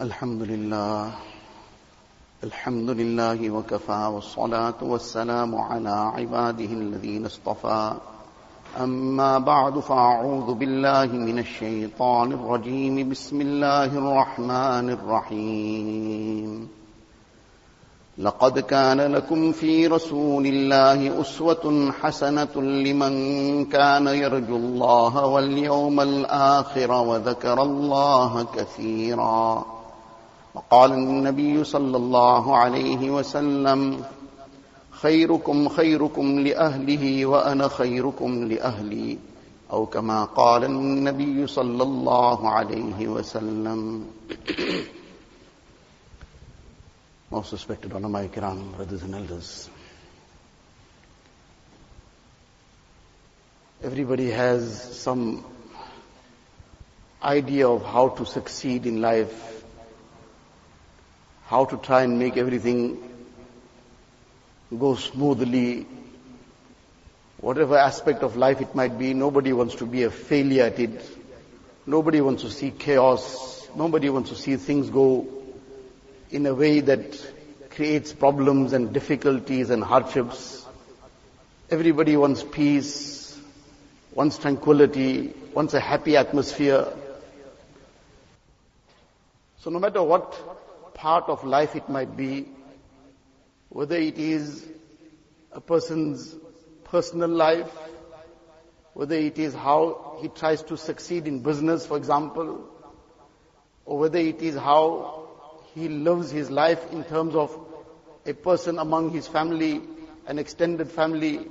الحمد لله. الحمد لله وكفى والصلاة والسلام على عباده الذين اصطفى. أما بعد فأعوذ بالله من الشيطان الرجيم. بسم الله الرحمن الرحيم. لقد كان لكم في رسول الله أسوة حسنة لمن كان يرجو الله واليوم الآخر وذكر الله كثيرا. وقال النبي صلى الله عليه وسلم خيركم خيركم لأهله وأنا خيركم لأهلي أو كما قال النبي صلى الله عليه وسلم Most respected ulama kiram, brothers and elders. Everybody has some idea of how to succeed in life, how to try and make everything go smoothly, whatever aspect of life it might be, nobody wants to be a failure at it. Nobody wants to see chaos. Nobody wants to see things go in a way that creates problems and difficulties and hardships. Everybody wants peace, wants tranquility, wants a happy atmosphere. So no matter what part of life it might be, whether it is a person's personal life, whether it is how he tries to succeed in business, for example, or whether it is how he lives his life in terms of a person among his family, an extended family,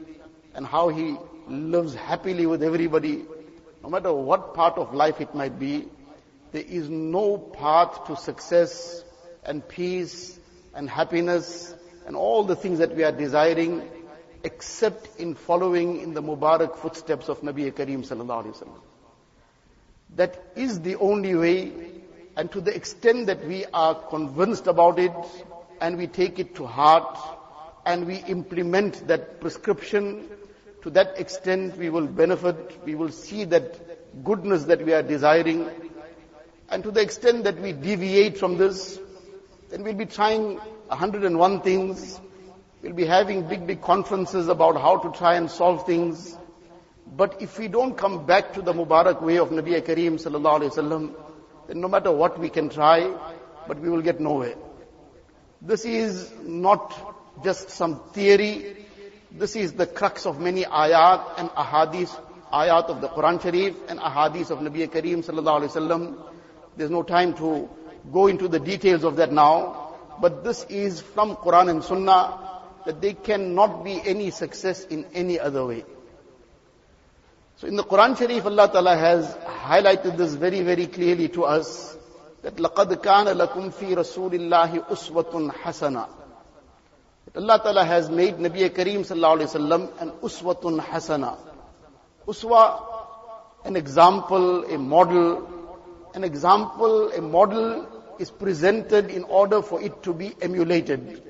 and how he lives happily with everybody. No matter what part of life it might be, there is no path to success and peace and happiness and all the things that we are desiring except in following in the Mubarak footsteps of Nabi Kareem sallallahu alaihi wasallam. That is the only way and to the extent that we are convinced about it and we take it to heart and we implement that prescription, to that extent we will benefit, we will see that goodness that we are desiring. And to the extent that we deviate from this, then we'll be trying 101 things. We'll be having big, big conferences about how to try and solve things. But if we don't come back to the Mubarak way of Nabi Kareem sallallahu alayhi wasallam, then no matter what we can try, but we will get nowhere. This is not just some theory. This is the crux of many ayat and ahadith, ayat of the Quran Sharif and ahadith of Nabi Kareem sallallahu alayhi wasallam. There's no time to go into the details of that now, but this is from Quran and Sunnah that there cannot be any success in any other way. So in the Quran Sharif, Allah Ta'ala has highlighted this very, very clearly to us that لَقَدْ كَانَ لَكُمْ فِي رَسُولِ اللَّهِ أُسْوَةٌ حَسَنَةٌ That Allah Ta'ala has made Nabi Kareem Sallallahu Alaihi Wasallam an uswatun hasana. Uswa, an example, a model. an example, a model is presented in order for it to be emulated,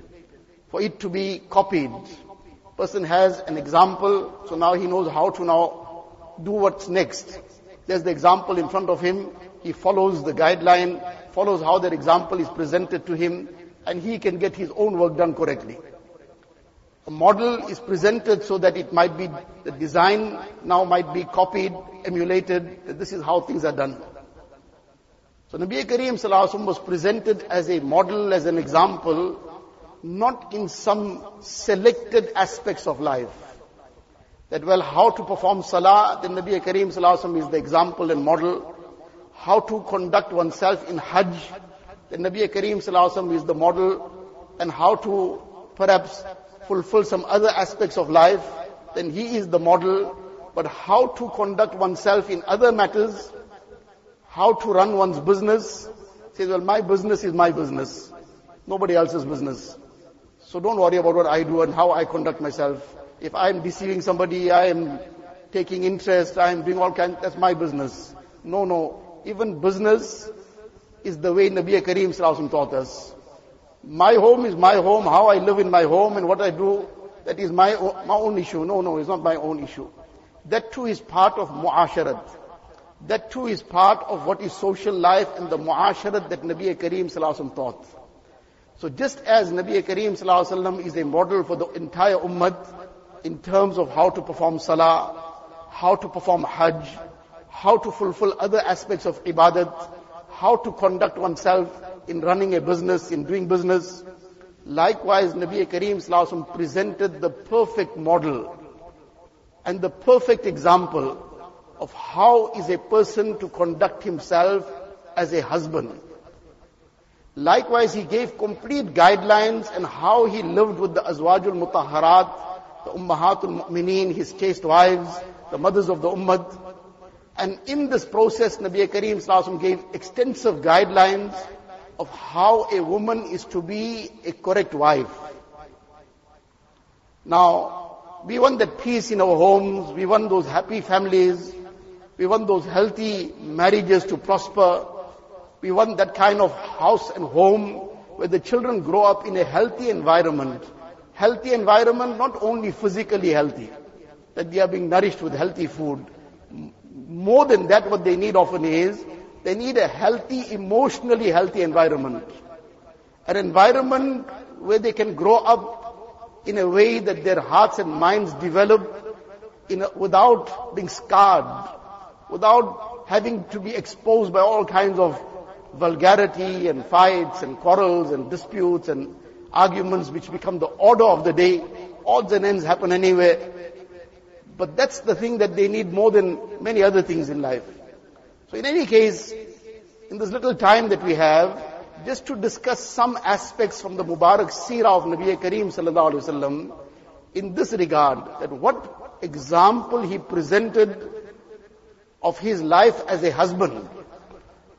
for it to be copied. Person has an example, so now he knows how to now do what's next. There's the example in front of him. He follows the guideline, follows how that example is presented to him, and he can get his own work done correctly. A model is presented so that it might be, the design now might be copied, emulated. This is how things are done. So Nabi Kareem Sallallahu was presented as a model, as an example, not in some selected aspects of life. That well, how to perform salah, then Nabi Kareem Sallallahu is the example and model. How to conduct oneself in Hajj, then Nabi Kareem Sallallahu is the model. And how to perhaps fulfill some other aspects of life, then he is the model. But how to conduct oneself in other matters, how to run one's business, says, well, my business is my business. Nobody else's business. So don't worry about what I do and how I conduct myself. If I am deceiving somebody, I am taking interest, I am doing all kinds, that's my business. No, no. Even business is the way Nabi Kareem Sallallahu taught us. My home is my home, how I live in my home and what I do, that is my own, my own issue. No, no, it's not my own issue. That too is part of mu'asharat. That too is part of what is social life and the muasharat that Nabi Kareem Sallallahu taught. So just as Nabi Kareem Sallallahu is a model for the entire ummah in terms of how to perform salah, how to perform hajj, how to fulfill other aspects of ibadat, how to conduct oneself in running a business, in doing business. Likewise, Nabi Kareem Sallallahu presented the perfect model and the perfect example of how is a person to conduct himself as a husband. Likewise, he gave complete guidelines and how he lived with the Azwajul Mutahharat, the Ummahatul Mu'mineen, his chaste wives, the mothers of the Ummah. And in this process, Nabi Kareem Sallallahu gave extensive guidelines of how a woman is to be a correct wife. Now, we want that peace in our homes, we want those happy families, we want those healthy marriages to prosper, we want that kind of house and home where the children grow up in a healthy environment. Healthy environment, not only physically healthy, that they are being nourished with healthy food. More than that, what they need often is they need a healthy, emotionally healthy environment. An environment where they can grow up in a way that their hearts and minds develop a, without being scarred, without having to be exposed by all kinds of vulgarity and fights and quarrels and disputes and arguments which become the order of the day. Odds and ends happen anywhere. But that's the thing that they need more than many other things in life. So in any case, in this little time that we have, just to discuss some aspects from the Mubarak Seerah of Nabi Kareem sallallahu alaihi wasallam, in this regard, that what example he presented of his life as a husband.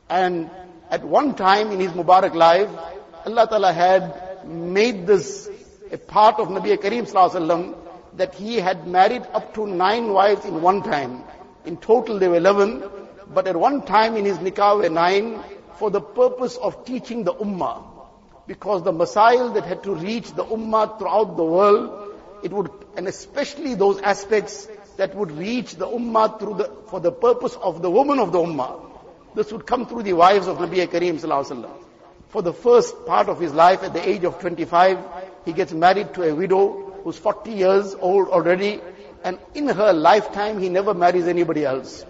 And at one time in his Mubarak life, Allah Ta'ala had made this a part of Nabi Kareem sallallahu that he had married up to nine wives in one time. In total there were eleven, but at one time in his nikah were nine for the purpose of teaching the ummah. Because the masail that had to reach the ummah throughout the world, it would, and especially those aspects that would reach the ummah through the, for the purpose of the woman of the ummah. This would come through the wives of Nabi Kareem sallallahu For the first part of his life at the age of 25, he gets married to a widow who's 40 years old already, and in her lifetime he never marries anybody else.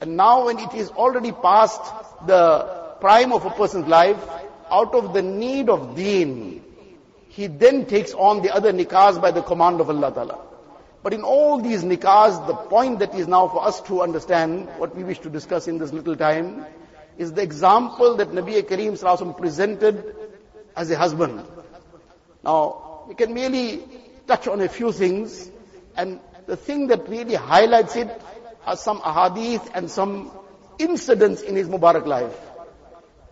And now when it is already past the prime of a person's life, out of the need of deen, he then takes on the other nikahs by the command of Allah Ta'ala. But in all these nikahs, the point that is now for us to understand, what we wish to discuss in this little time, is the example that Nabi Kareem Sallallahu presented as a husband. Now, we can merely touch on a few things, and the thing that really highlights it are some ahadith and some incidents in his Mubarak life.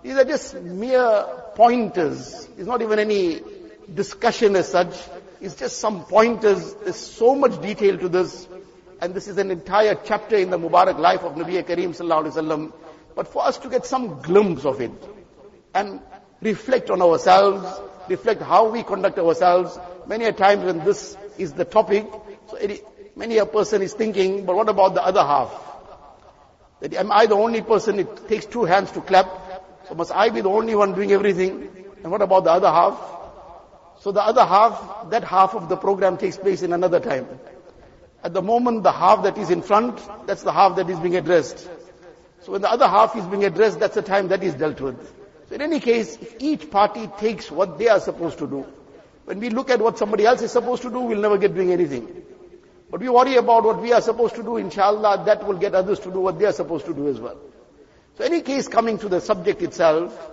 These are just mere pointers. It's not even any discussion as such. It's just some pointers. There's so much detail to this. And this is an entire chapter in the Mubarak life of Nabi Kareem sallallahu alaihi wasallam. But for us to get some glimpse of it and reflect on ourselves, reflect how we conduct ourselves. Many a times when this is the topic, so it, Many a person is thinking, but what about the other half? That am I the only person it takes two hands to clap? So must I be the only one doing everything? And what about the other half? So the other half, that half of the program takes place in another time. At the moment, the half that is in front, that's the half that is being addressed. So when the other half is being addressed, that's the time that is dealt with. So in any case, if each party takes what they are supposed to do, when we look at what somebody else is supposed to do, we'll never get doing anything. But we worry about what we are supposed to do, inshallah, that will get others to do what they are supposed to do as well. So any case coming to the subject itself,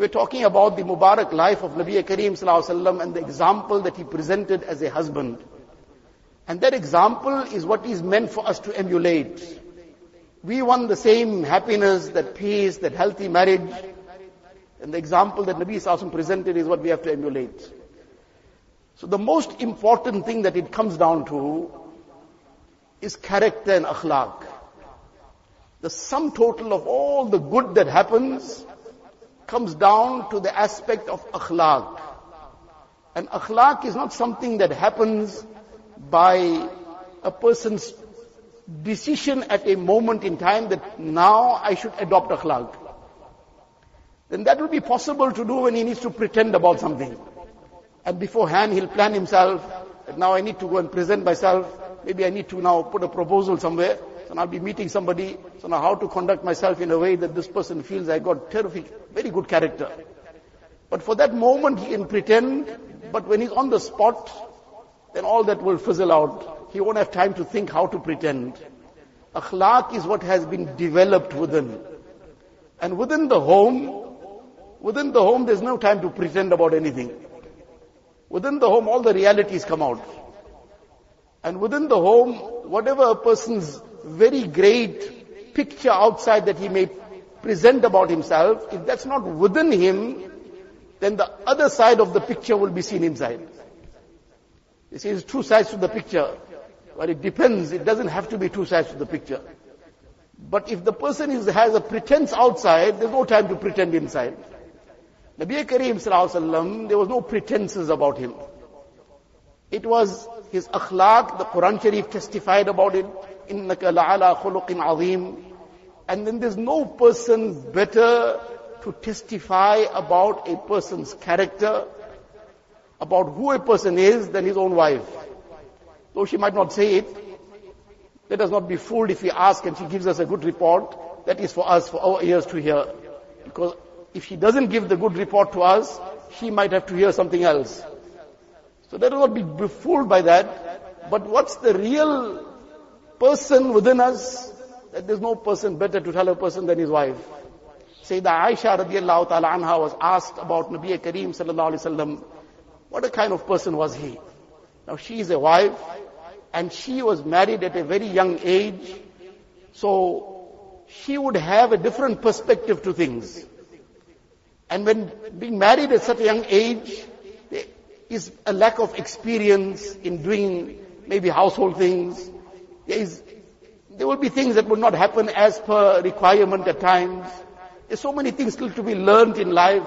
were talking about the Mubarak life of Nabi Kareem Sallallahu and the example that he presented as a husband. And that example is what is meant for us to emulate. We want the same happiness, that peace, that healthy marriage. And the example that Nabi Sallallahu presented is what we have to emulate. So the most important thing that it comes down to is character and akhlaq. The sum total of all the good that happens comes down to the aspect of akhlaq. And akhlaq is not something that happens by a person's decision at a moment in time that now I should adopt akhlaq. Then that will be possible to do when he needs to pretend about something. And beforehand he'll plan himself that now I need to go and present myself. Maybe I need to now put a proposal somewhere. So I'll be meeting somebody. So now how to conduct myself in a way that this person feels I got terrific, very good character. But for that moment he can pretend, but when he's on the spot, then all that will fizzle out. He won't have time to think how to pretend. Akhlaq is what has been developed within. And within the home, within the home there's no time to pretend about anything. Within the home all the realities come out. And within the home, whatever a person's very great picture outside that he may present about himself, if that's not within him, then the other side of the picture will be seen inside. You see, there's two sides to the picture. But it depends. It doesn't have to be two sides to the picture. But if the person is, has a pretense outside, there's no time to pretend inside. Nabi Kareem Sallallahu there was no pretenses about him. It was his akhlaq, the Quran Sharif testified about it, إِنَّكَ لَعَلَى خُلُقٍ عَظِيمٍ And then there's no person better to testify about a person's character, about who a person is than his own wife. Though she might not say it, let us not be fooled if we ask and she gives us a good report. That is for us, for our ears to hear. Because if she doesn't give the good report to us, she might have to hear something else. So let us not be fooled by that. But what's the real person within us? That there's no person better to tell a person than his wife. Sayyidah Aisha radiallahu ta'ala anha was asked about Nabi Kareem sallallahu alayhi wasallam. What a kind of person was he? Now she is a wife and she was married at a very young age. So she would have a different perspective to things. And when being married at such a young age, there is a lack of experience in doing maybe household things. There is, there will be things that will not happen as per requirement at times. There's so many things still to be learned in life.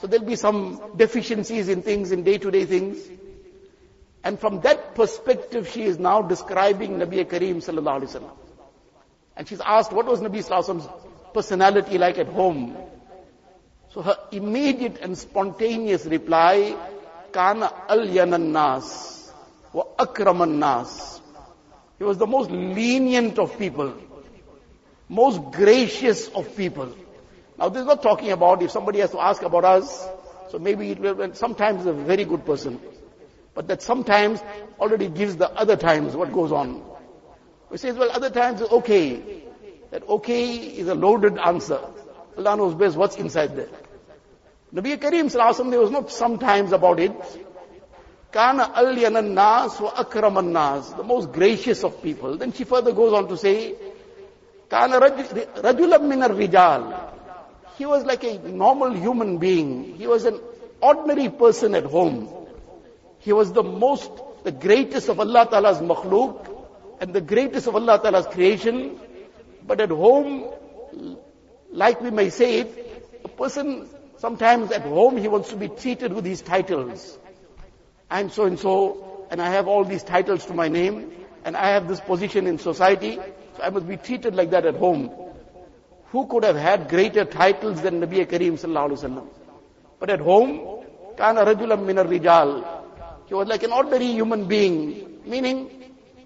So there'll be some deficiencies in things, in day-to-day things. And from that perspective, she is now describing Nabi Kareem sallallahu alaihi wasallam. And she's asked, what was Nabi sallallahu personality like at home? So her immediate and spontaneous reply, Kana al nas wa akraman nas. He was the most lenient of people, most gracious of people. Now this is not talking about if somebody has to ask about us, so maybe it will, sometimes a very good person. But that sometimes already gives the other times what goes on. We say, well, other times okay. That okay is a loaded answer. Allah knows best what's inside there. Nabi Kareem Sallallahu there was not sometimes about it. Kana alyanan nas wa akraman nas, the most gracious of people. Then she further goes on to say, Kana rajulam min rijal He was like a normal human being. He was an ordinary person at home. He was the most, the greatest of Allah Ta'ala's makhluk and the greatest of Allah Ta'ala's creation. But at home, like we may say it, a person sometimes at home he wants to be treated with these titles. I'm so and so, and I have all these titles to my name, and I have this position in society, so I must be treated like that at home. Who could have had greater titles than Nabi Kareem sallallahu alaihi wasallam? But at home, kana rajulam min rijal he was like an ordinary human being, meaning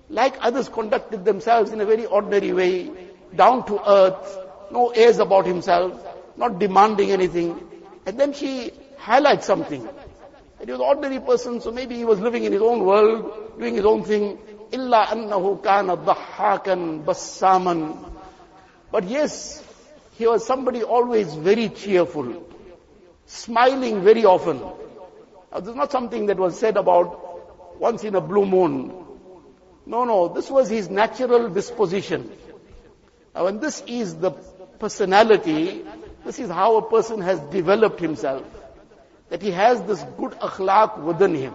like others conducted themselves in a very ordinary way, down to earth, no airs about himself, not demanding anything. And then she highlights something. That he was an ordinary person, so maybe he was living in his own world, doing his own thing. Illa annahu kana dhahakan bassaman. But yes, he was somebody always very cheerful, smiling very often. Now, this is not something that was said about once in a blue moon. No, no, this was his natural disposition. Now, when this is the personality, this is how a person has developed himself. That he has this good akhlaq within him.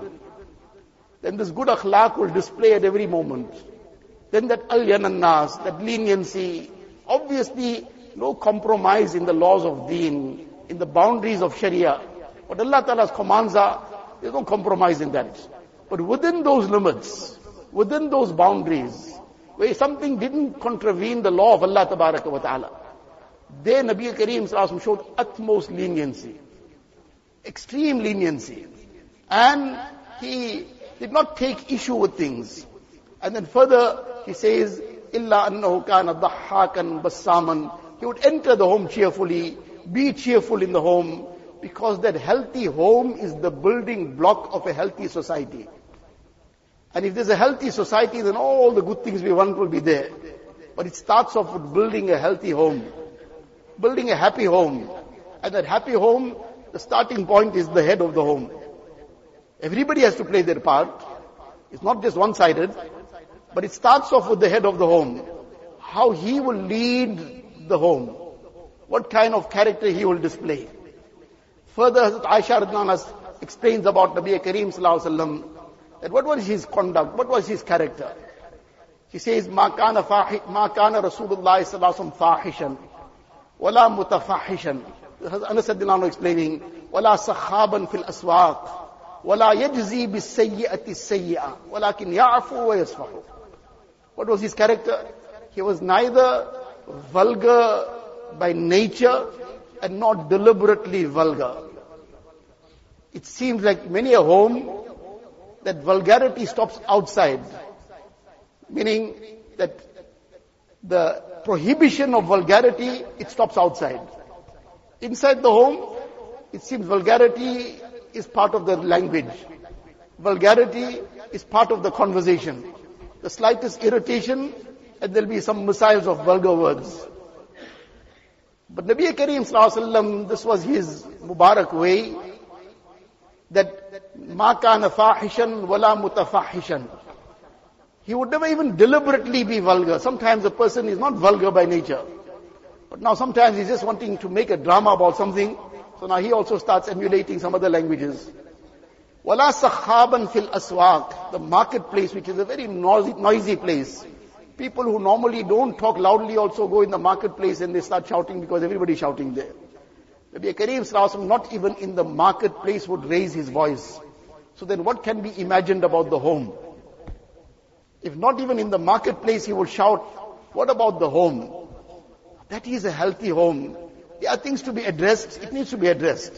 Then this good akhlaq will display at every moment. Then that al nas, that leniency, obviously no compromise in the laws of deen, in the boundaries of sharia. What Allah Ta'ala's commands are, there's no compromise in that. But within those limits, within those boundaries, where something didn't contravene the law of Allah ta'ala. There Nabi Kareem showed utmost leniency Extreme leniency. And he did not take issue with things. And then further, he says, إِلَّا أَنَّهُ كَانَ ضَحَّاكًا بَسَّامًا He would enter the home cheerfully, be cheerful in the home, because that healthy home is the building block of a healthy society. And if there's a healthy society, then all the good things we want will be there. But it starts off with building a healthy home. Building a happy home. And that happy home, the starting point is the head of the home. Everybody has to play their part. It's not just one-sided. But it starts off with the head of the home. How he will lead the home. What kind of character he will display. Further, Aisha Radnan explains about Nabi Kareem Sallallahu Alaihi Wasallam that what was his conduct, what was his character. He says, ما كان فاحش ما كان رسول الله صلى الله عليه وسلم فاحشا ولا متفاحشا. Anas Adilano explaining, ولا صخابا في الأسواق ولا يجزي بالسيئة السيئة ولكن يعفو ويصفح. What was his character? He was neither vulgar by nature and not deliberately vulgar. It seems like many a home that vulgarity stops outside. Meaning that the prohibition of vulgarity, it stops outside. Inside the home, it seems vulgarity is part of the language. Vulgarity is part of the conversation. The slightest irritation, and there'll be some missiles of vulgar words. But Nabi Kareem this was his Mubarak way, that ma kana fahishan wala mutafahishan. He would never even deliberately be vulgar. Sometimes a person is not vulgar by nature. But now sometimes he's just wanting to make a drama about something. So now he also starts emulating some other languages. Wala sakhaban fil aswaq, the marketplace, which is a very noisy, noisy place. People who normally don't talk loudly also go in the marketplace and they start shouting because everybody's shouting there. Nabi Kareem Sallallahu not even in the marketplace would raise his voice. So then what can be imagined about the home? If not even in the marketplace he would shout, what about the home? That is a healthy home. There are things to be addressed. It needs to be addressed.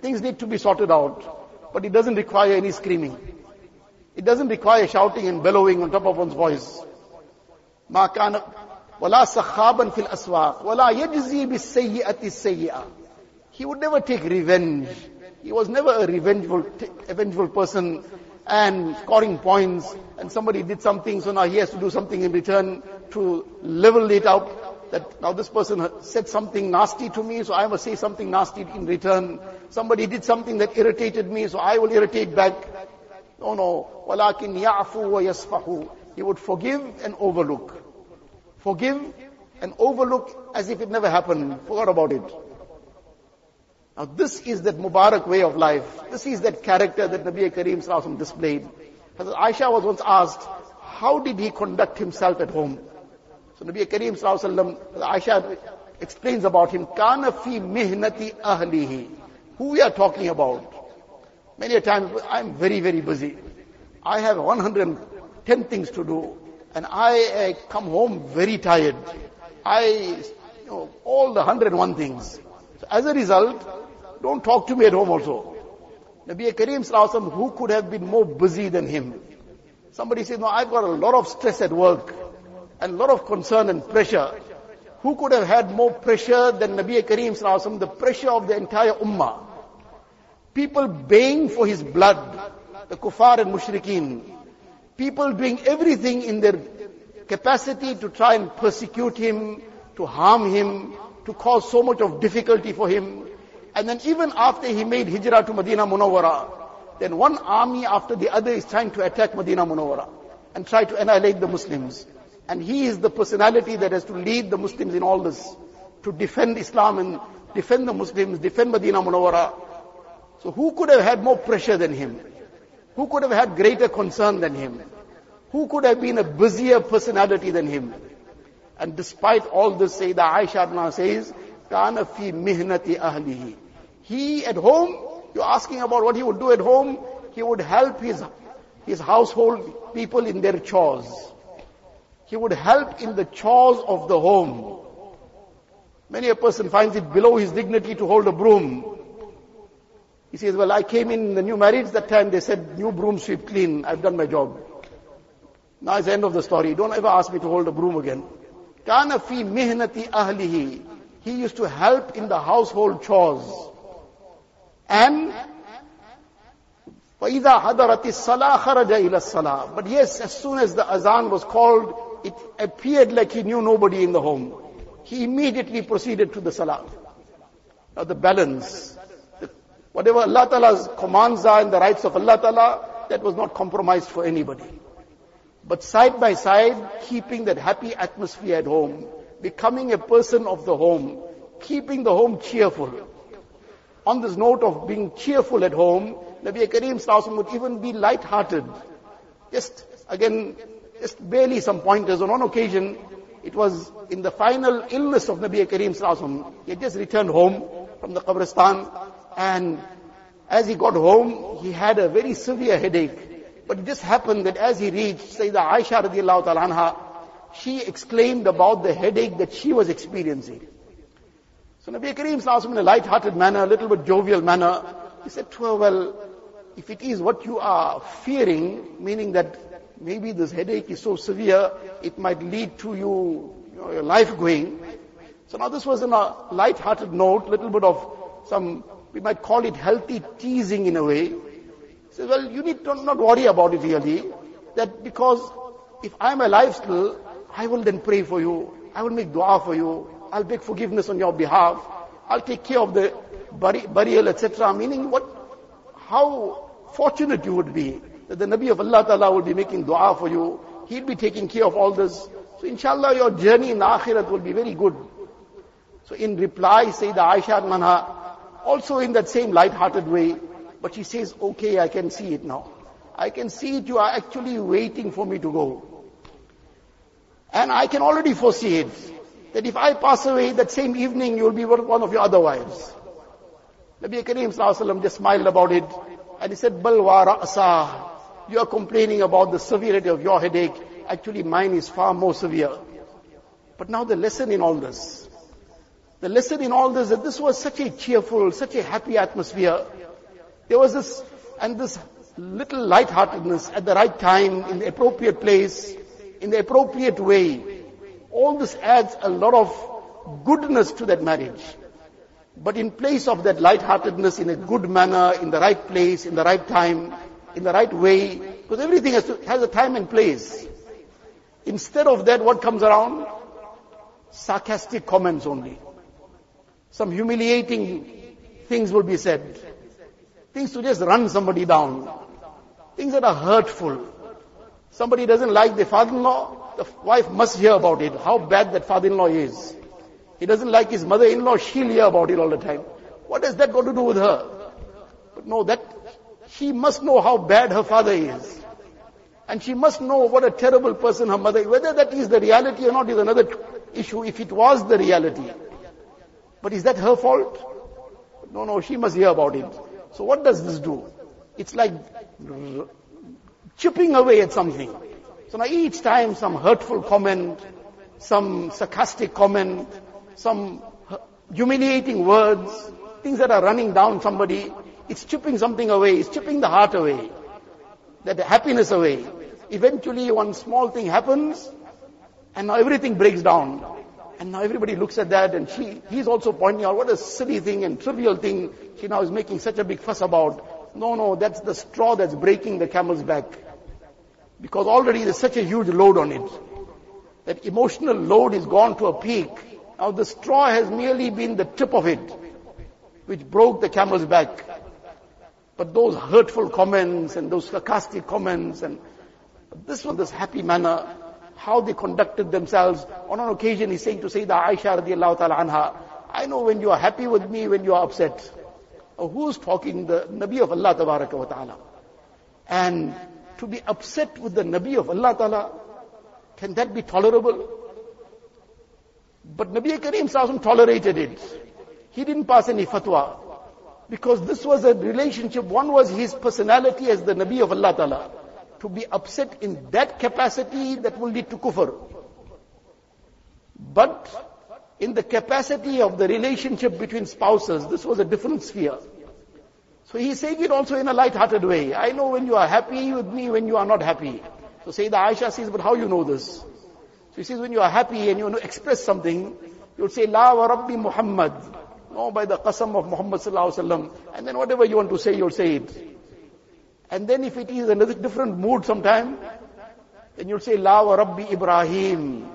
Things need to be sorted out. But it doesn't require any screaming. It doesn't require shouting and bellowing on top of one's voice. ما كان ولا سخابا في الأسواق ولا يجزي بالسيئة السيئة he would never take revenge. He was never a revengeful, revengeful person and scoring points and somebody did something so now he has to do something in return to level it out that now this person said something nasty to me so I must say something nasty in return. Somebody did something that irritated me so I will irritate back. No, no. وَلَكِنْ يَعْفُوا وَيَصْفَحُوا He would forgive and overlook. Forgive and overlook as if it never happened. Forgot about it. Now this is that Mubarak way of life. This is that character that Nabi Kareem Sallallahu displayed. Hazrat Aisha was once asked, how did he conduct himself at home? So Nabi Kareem Sallallahu Aisha explains about him, kana fi mihnati ahlihi. Who we are talking about? Many a time, I'm very, very busy. I have 110 things to do. And I come home very tired. I, you know, all the 101 things. So as a result, don't talk to me at home also. Nabi Kareem Sallallahu who could have been more busy than him? Somebody said, no, I've got a lot of stress at work a lot of concern and pressure. Who could have had more pressure than Nabi Kareem Sallallahu the pressure of the entire ummah? People baying for his blood, the kuffar and mushrikeen. People doing everything in their capacity to try and persecute him, to harm him, to cause so much of difficulty for him. And then even after he made hijrah to Medina Munawwara, then one army after the other is trying to attack Medina Munawwara and try to annihilate the Muslims. And he is the personality that has to lead the Muslims in all this, to defend Islam and defend the Muslims, defend Medina Munawara. So who could have had more pressure than him? Who could have had greater concern than him? Who could have been a busier personality than him? And despite all this, Sayyidah Aisha now says, Kana fi mihnati ahlihi. He at home, you're asking about what he would do at home, he would help his, his household people in their chores. He would help in the chores of the home. Many a person finds it below his dignity to hold a broom. He says, well, I came in the new marriage that time, they said, new broom sweep clean, I've done my job. Now it's the end of the story. Don't ever ask me to hold a broom again. Kana fi mihnati ahlihi. He used to help in the household chores. And وَإِذَا حَضَرَتِ الصَّلَاةِ خَرَجَ إِلَى الصَّلَاةِ But yes, as soon as the azan was called, it appeared like he knew nobody in the home. He immediately proceeded to the salah. Now the balance, whatever Allah Ta'ala's commands are and the rights of Allah Ta'ala, that was not compromised for anybody. But side by side, keeping that happy atmosphere at home, becoming a person of the home, keeping the home cheerful. On this note of being cheerful at home, Nabi Kareem Sallallahu would even be light-hearted. Just, again, just barely some pointers. On one occasion, it was in the final illness of Nabi Kareem Sallallahu He had just returned home from the Qabristan and as he got home, he had a very severe headache. But it just happened that as he reached Sayyidah Aisha radiallahu ta'ala anha, she exclaimed about the headache that she was experiencing. So Nabi Kareem Sallallahu in a light-hearted manner, a little bit jovial manner, he said to her, well, if it is what you are fearing, meaning that maybe this headache is so severe, it might lead to you, you know, your life going. So now this was in a light-hearted note, little bit of some, we might call it healthy teasing in a way. He says, well, you need to not worry about it really, that because if I'm alive still, I will then pray for you. I will make dua for you. I'll beg forgiveness on your behalf. I'll take care of the burial, etc. Meaning what, how fortunate you would be that the Nabi of Allah Ta'ala will be making dua for you. He'll be taking care of all this. So inshallah your journey in akhirat will be very good. So in reply, Sayyidah Aisha Manha, also in that same light-hearted way, but she says, okay, I can see it now. I can see it, you are actually waiting for me to go. And I can already foresee it, that if I pass away that same evening, you will be one of your other wives. Nabi Kareem just smiled about it, and he said, Balwa ra'asah. You are complaining about the severity of your headache. Actually, mine is far more severe. But now the lesson in all this. The lesson in all this that this was such a cheerful, such a happy atmosphere. There was this, and this little lightheartedness at the right time, in the appropriate place, in the appropriate way. All this adds a lot of goodness to that marriage. But in place of that lightheartedness in a good manner, in the right place, in the right time, in the right way, because everything has, to, has a time and place. Instead of that, what comes around? Sarcastic comments only. Some humiliating things will be said. Things to just run somebody down. Things that are hurtful. Somebody doesn't like the father-in-law, the wife must hear about it, how bad that father-in-law is. He doesn't like his mother-in-law, she'll hear about it all the time. What has that got to do with her? But no, that, she must know how bad her father is. And she must know what a terrible person her mother is. Whether that is the reality or not is another issue, if it was the reality. But is that her fault? No, no, she must hear about it. So what does this do? It's like chipping away at something. So now each time some hurtful comment, some sarcastic comment, some humiliating words, things that are running down somebody, it's chipping something away, it's chipping the heart away, that happiness away. Eventually one small thing happens, and now everything breaks down. And now everybody looks at that and she, he's also pointing out what a silly thing and trivial thing she now is making such a big fuss about. No, no, that's the straw that's breaking the camel's back. Because already there's such a huge load on it. That emotional load is gone to a peak. Now the straw has merely been the tip of it, which broke the camel's back. But those hurtful comments and those sarcastic comments and this was this happy manner, how they conducted themselves. On an occasion, he's saying to Sayyidah Aisha radiallahu ta'ala anha, I know when you are happy with me, when you are upset. Oh, who's talking? The Nabi of Allah tabaraka wa ta'ala. And to be upset with the Nabi of Allah ta'ala, can that be tolerable? But Nabi Kareem Sallallahu tolerated it. He didn't pass any fatwa. Because this was a relationship, one was his personality as the Nabi of Allah Ta'ala. To be upset in that capacity, that will lead to kufr. But in the capacity of the relationship between spouses, this was a different sphere. So he's saying it also in a light-hearted way. I know when you are happy with me, when you are not happy. So Sayyida Aisha says, but how you know this? So he says, when you are happy and you want to express something, you would say, La wa Rabbi Muhammad. No, by the qasam of Muhammad sallallahu alaihi wasallam. And then whatever you want to say, you'll say it. And then if it is another different mood sometime, then you'll say, La wa Rabbi Ibrahim.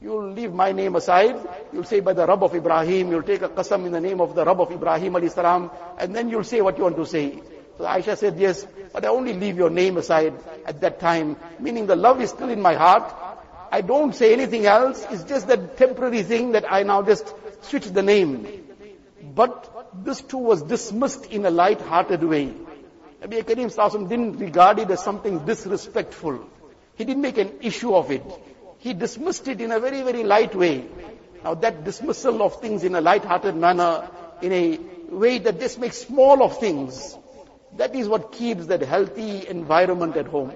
You'll leave my name aside. You'll say by the Rabb of Ibrahim. You'll take a qasam in the name of the Rabb of Ibrahim alayhi salam. And then you'll say what you want to say. So Aisha said, yes, but I only leave your name aside at that time. Meaning the love is still in my heart. I don't say anything else. It's just that temporary thing that I now just switch the name. But this too was dismissed in a light-hearted way. Nabi Kareem Sallallahu didn't regard it as something disrespectful. He didn't make an issue of it. He dismissed it in a very, very light way. Now that dismissal of things in a light-hearted manner, in a way that just makes small of things, that is what keeps that healthy environment at home.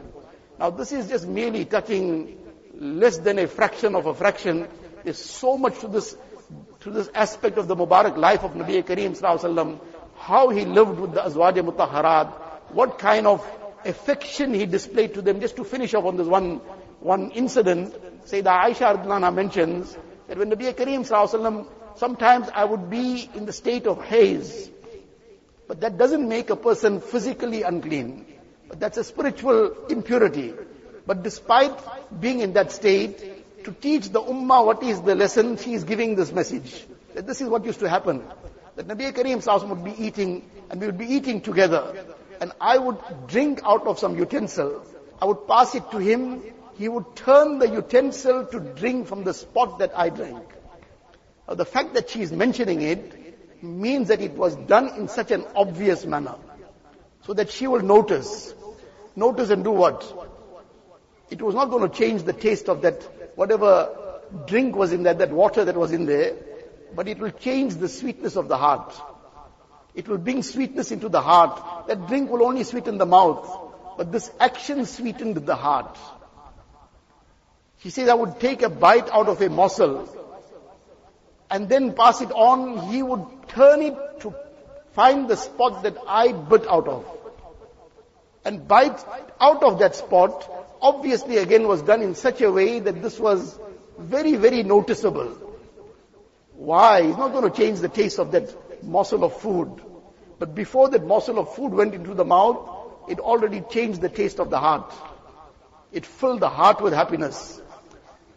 Now this is just merely touching less than a fraction of a fraction. There's so much to this, to this aspect of the Mubarak life of Nabi Kareem Sallallahu how he lived with the Azwaj Mutahharat, what kind of affection he displayed to them. Just to finish off on this one, one incident, Sayyida Aisha Ardlana mentions that when Nabi Kareem Sallallahu sometimes I would be in the state of haiz. But that doesn't make a person physically unclean. But that's a spiritual impurity. But despite being in that state, to teach the ummah what is the lesson, she is giving this message. That this is what used to happen. That Nabi Kareem Sallallahu would be eating, and we would be eating together. And I would drink out of some utensil. I would pass it to him, he would turn the utensil to drink from the spot that I drank. Now the fact that she is mentioning it means that it was done in such an obvious manner. So that she will notice. Notice and do what? It was not going to change the taste of that, whatever drink was in there, that water that was in there, but it will change the sweetness of the heart. It will bring sweetness into the heart. That drink will only sweeten the mouth, but this action sweetened the heart. He says, I would take a bite out of a morsel and then pass it on. He would turn it to find the spot that I bit out of. And bite out of that spot, obviously again was done in such a way that this was very, very noticeable. Why? He's not going to change the taste of that morsel of food. But before that morsel of food went into the mouth, it already changed the taste of the heart. It filled the heart with happiness.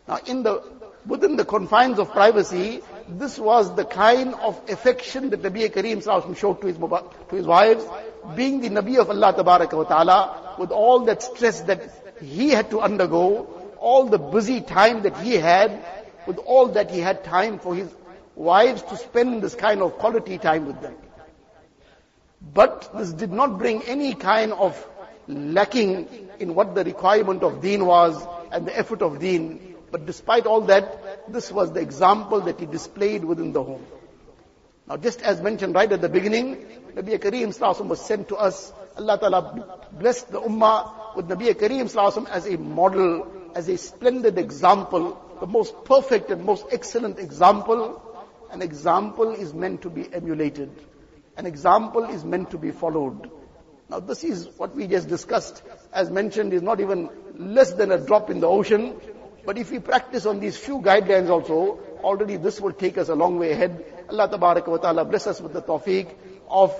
Now in the, within the confines of privacy, this was the kind of affection that Nabi Kareem showed to his, to his wives, being the Nabi of Allah ta'ala, with all that stress that he had to undergo, all the busy time that he had, with all that he had time for his wives to spend this kind of quality time with them. But this did not bring any kind of lacking in what the requirement of deen was and the effort of deen. But despite all that, this was the example that he displayed within the home. Now just as mentioned right at the beginning, Nabi Kareem was sent to us. Allah Ta'ala blessed the Ummah with Nabi Kareem as a model, as a splendid example, the most perfect and most excellent example. An example is meant to be emulated. An example is meant to be followed. Now this is what we just discussed, as mentioned, is not even less than a drop in the ocean. But if we practice on these few guidelines also, already this will take us a long way ahead. Allah wa ta'ala bless us with the tawfiq of